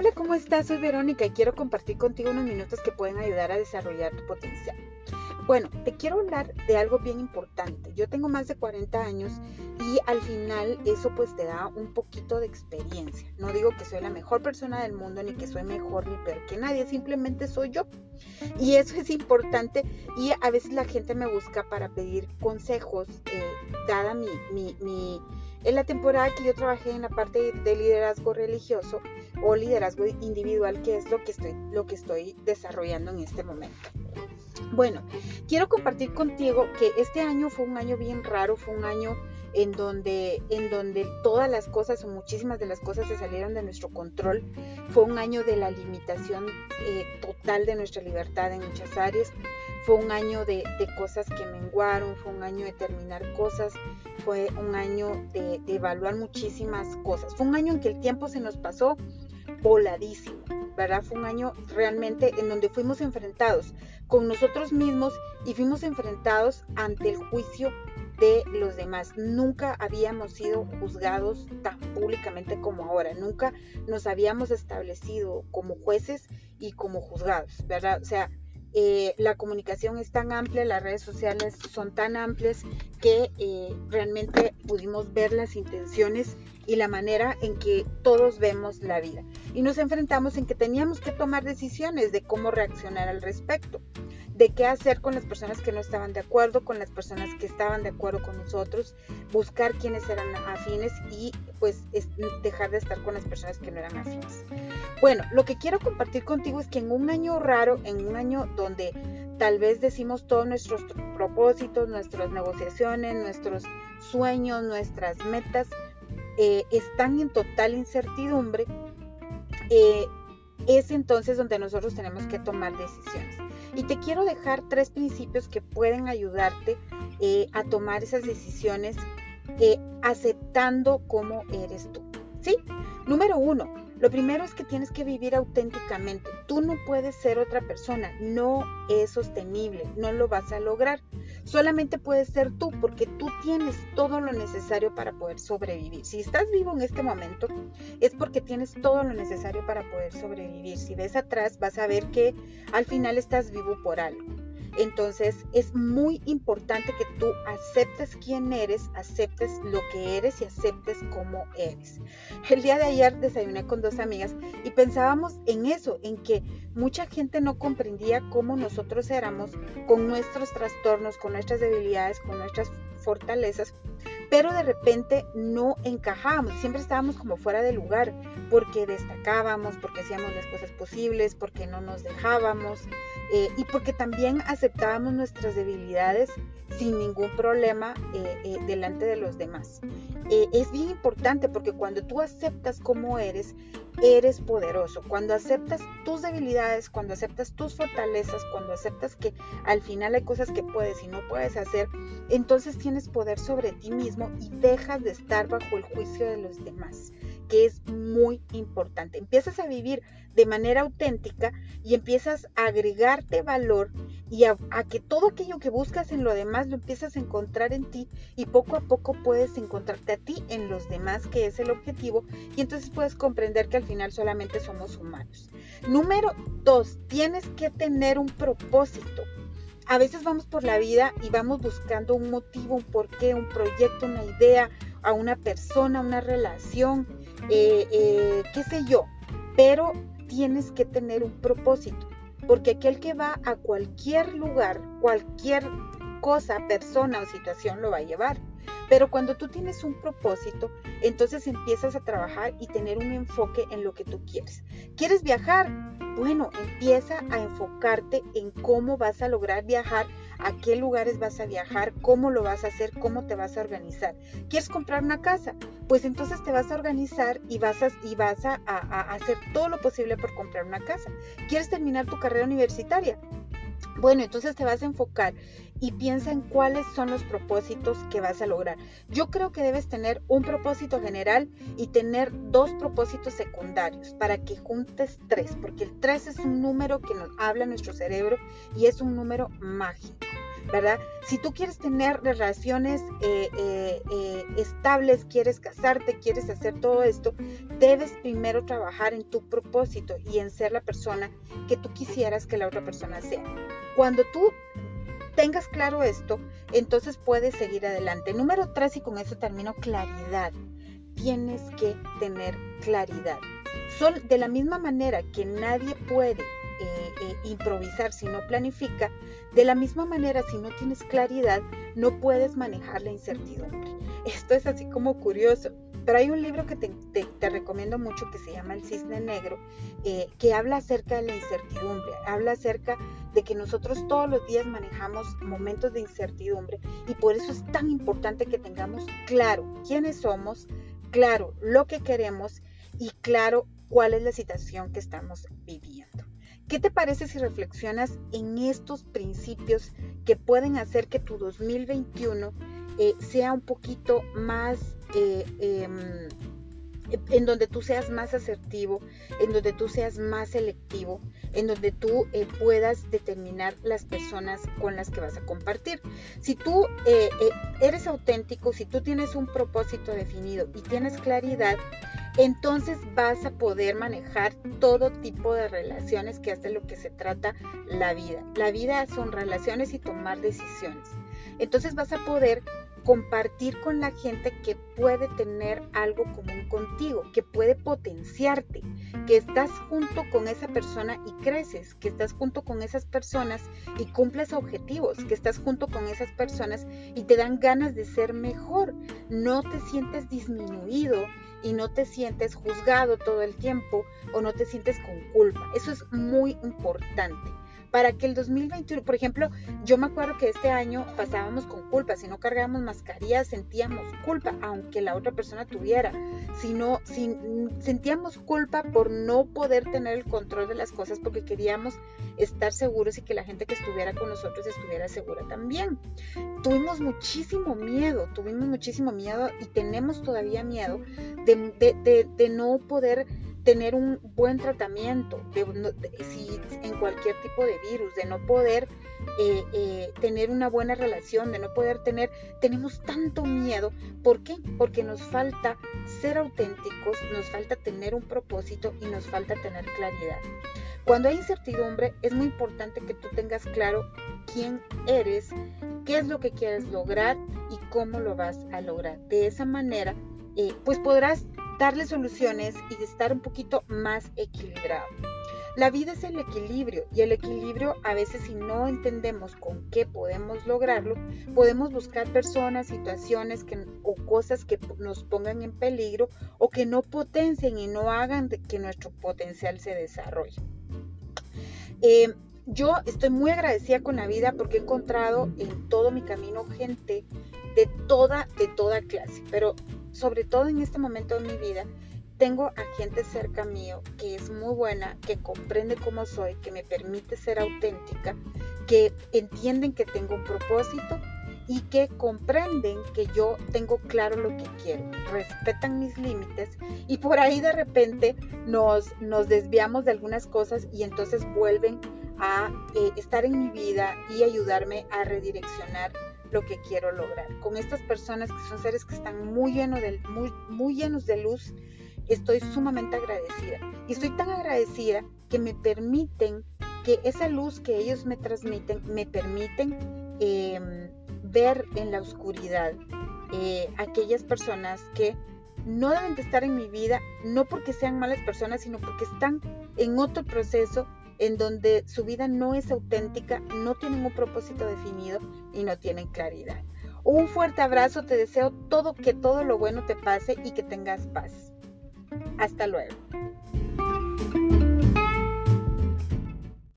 Hola, ¿cómo estás? Soy Verónica y quiero compartir contigo unos minutos que pueden ayudar a desarrollar tu potencial. Bueno, te quiero hablar de algo bien importante. Yo tengo más de 40 años y al final eso pues te da un poquito de experiencia. No digo que soy la mejor persona del mundo ni que soy mejor ni peor que nadie, simplemente soy yo. Y eso es importante y a veces la gente me busca para pedir consejos, eh, dada mi, mi, mi en la temporada que yo trabajé en la parte de liderazgo religioso o liderazgo individual, que es lo que estoy, desarrollando en este momento. Bueno, quiero compartir contigo que este año fue un año bien raro, fue un año en donde, en donde todas las cosas o muchísimas de las cosas se salieron de nuestro control. Fue un año de la limitación eh, total de nuestra libertad en muchas áreas. Fue un año de, cosas que menguaron, fue un año de terminar cosas, fue un año de, de evaluar muchísimas cosas. Fue un año en que el tiempo se nos pasó voladísimo, ¿verdad? Fue un año realmente en donde fuimos enfrentados con nosotros mismos y fuimos enfrentados ante el juicio de los demás. Nunca habíamos sido juzgados tan públicamente como ahora. Nunca nos habíamos establecido como jueces y como juzgados, ¿verdad? O sea, eh, la comunicación es tan amplia, las redes sociales son tan amplias que eh, realmente pudimos ver las intenciones y la manera en que todos vemos la vida. Y nos enfrentamos en que teníamos que tomar decisiones de cómo reaccionar al respecto de qué hacer con las personas que no estaban de acuerdo, con las personas que estaban de acuerdo con nosotros, buscar quienes eran afines y pues dejar de estar con las personas que no eran afines. Bueno, lo que quiero compartir contigo es que en un año raro, en un año donde tal vez decimos todos nuestros propósitos, nuestras negociaciones, nuestros sueños, nuestras metas, eh, están en total incertidumbre, eh, es entonces donde nosotros tenemos que tomar decisiones. Y te quiero dejar tres principios que pueden ayudarte eh, a tomar esas decisiones eh, aceptando cómo eres tú. ¿Sí? Número uno, lo primero es que tienes que vivir auténticamente. Tú no puedes ser otra persona, no es sostenible, no lo vas a lograr. Solamente puedes ser tú porque tú tienes todo lo necesario para poder sobrevivir. Si estás vivo en este momento es porque tienes todo lo necesario para poder sobrevivir. Si ves atrás vas a ver que al final estás vivo por algo. Entonces es muy importante que tú aceptes quién eres, aceptes lo que eres y aceptes cómo eres. El día de ayer desayuné con dos amigas y pensábamos en eso, en que mucha gente no comprendía cómo nosotros éramos con nuestros trastornos, con nuestras debilidades, con nuestras fortalezas, pero de repente no encajábamos, siempre estábamos como fuera de lugar, porque destacábamos, porque hacíamos las cosas posibles, porque no nos dejábamos eh, y porque también aceptábamos nuestras debilidades sin ningún problema eh, eh, delante de los demás. es bien importante porque cuando tú aceptas cómo eres, eres poderoso. Cuando aceptas tus debilidades, cuando aceptas tus fortalezas, cuando aceptas que al final hay cosas que puedes y no puedes hacer, entonces tienes poder sobre ti mismo y dejas de estar bajo el juicio de los demás que es muy importante. Empiezas a vivir de manera auténtica y empiezas a agregarte valor y a, que todo aquello que buscas en lo demás lo empiezas a encontrar en ti y poco a poco puedes encontrarte a ti en los demás, que es el objetivo, y entonces puedes comprender que al final solamente somos humanos. Número dos, tienes que tener un propósito. A veces vamos por la vida y vamos buscando un motivo, un porqué, un proyecto, una idea, a una persona, una relación, eh, eh, qué sé yo, pero tienes que tener un propósito, porque aquel que va a cualquier lugar, cualquier cosa, persona o situación lo va a llevar. Pero cuando tú tienes un propósito, entonces empiezas a trabajar y tener un enfoque en lo que tú quieres. ¿Quieres viajar? Bueno, empieza a enfocarte en cómo vas a lograr viajar a qué lugares vas a viajar, cómo lo vas a hacer, cómo te vas a organizar. ¿Quieres comprar una casa? Pues entonces te vas a organizar y vas a, a hacer todo lo posible por comprar una casa. ¿Quieres terminar tu carrera universitaria? Bueno, entonces te vas a enfocar y piensa en cuáles son los propósitos que vas a lograr. Yo creo que debes tener un propósito general y tener dos propósitos secundarios para que juntes tres, porque el tres es un número que nos habla nuestro cerebro y es un número mágico. ¿verdad? Si tú quieres tener relaciones eh, eh, eh, estables, quieres casarte, quieres hacer todo esto, debes primero trabajar en tu propósito y en ser la persona que tú quisieras que la otra persona sea. Cuando tú tengas claro esto, entonces puedes seguir adelante. Número tres, y con eso termino, claridad. Tienes que tener claridad. Son de la misma manera que nadie puede eh, eh, improvisar si no planifica, de la misma manera si no tienes claridad, no puedes manejar la incertidumbre. Esto es así como curioso. Pero hay un libro que te, recomiendo mucho que se llama El Cisne Negro, eh, que habla acerca de la incertidumbre, habla acerca de que nosotros todos los días manejamos momentos de incertidumbre y por eso es tan importante que tengamos claro quiénes somos, claro lo que queremos y claro cuál es la situación que estamos viviendo. ¿Qué te parece si reflexionas en estos principios que pueden hacer que tu 2021 eh, sea un poquito más, eh, em, en donde tú seas más asertivo, en donde tú seas más selectivo, en donde tú eh, puedas determinar las personas con las que vas a compartir. Si tú eres auténtico, si tú tienes un propósito definido y tienes claridad, entonces vas a poder manejar todo tipo de relaciones, que de lo que se trata la vida. La vida son relaciones y tomar decisiones. Entonces vas a poder compartir con la gente que puede tener algo común contigo, que puede potenciarte, que estás junto con esa persona y creces, que estás junto con esas personas y cumples objetivos, que estás junto con esas personas y te dan ganas de ser mejor. No te sientes disminuido y no te sientes juzgado todo el tiempo o no te sientes con culpa. Eso es muy importante para que el 2021, por ejemplo, yo me acuerdo que este año pasábamos con culpa, si no cargábamos mascarillas sentíamos culpa, aunque la otra persona tuviera, si no, si, sentíamos culpa por no poder tener el control de las cosas porque queríamos estar seguros y que la gente que estuviera con nosotros estuviera segura también. Tuvimos muchísimo miedo, tuvimos muchísimo miedo y tenemos todavía miedo de, de no poder tener un buen tratamiento si, en cualquier tipo de virus, de no poder eh, eh, tener una buena relación, de no poder tener, tenemos tanto miedo. ¿Por qué? Porque nos falta ser auténticos, nos falta tener un propósito y nos falta tener claridad. Cuando hay incertidumbre es muy importante que tú tengas claro quién eres, qué es lo que quieres lograr y cómo lo vas a lograr. De esa manera, eh, pues podrás darle soluciones y estar un poquito más equilibrado. La vida es el equilibrio y el equilibrio a veces si no entendemos con qué podemos lograrlo, podemos buscar personas, situaciones que, o cosas que nos pongan en peligro o que no potencien y no hagan que nuestro potencial se desarrolle. Eh, yo estoy muy agradecida con la vida porque he encontrado en todo mi camino gente de toda, de toda clase, pero sobre todo en este momento de mi vida, tengo a gente cerca mío que es muy buena, que comprende cómo soy, que me permite ser auténtica, que entienden que tengo un propósito y que comprenden que yo tengo claro lo que quiero, respetan mis límites y por ahí de repente nos, nos desviamos de algunas cosas y entonces vuelven a eh, estar en mi vida y ayudarme a redireccionar lo que quiero lograr. Con estas personas que son seres que están muy, llenos de, muy, muy llenos de luz, estoy sumamente agradecida. Y estoy tan agradecida que me permiten, que esa luz que ellos me transmiten, me permiten em, ver en la oscuridad eh, aquellas personas que no deben de estar en mi vida, no porque sean malas personas, sino porque están en otro proceso en donde su vida no es auténtica, no tienen un propósito definido y no tienen claridad. Un fuerte abrazo, te deseo todo que todo lo bueno te pase y que tengas paz. Hasta luego.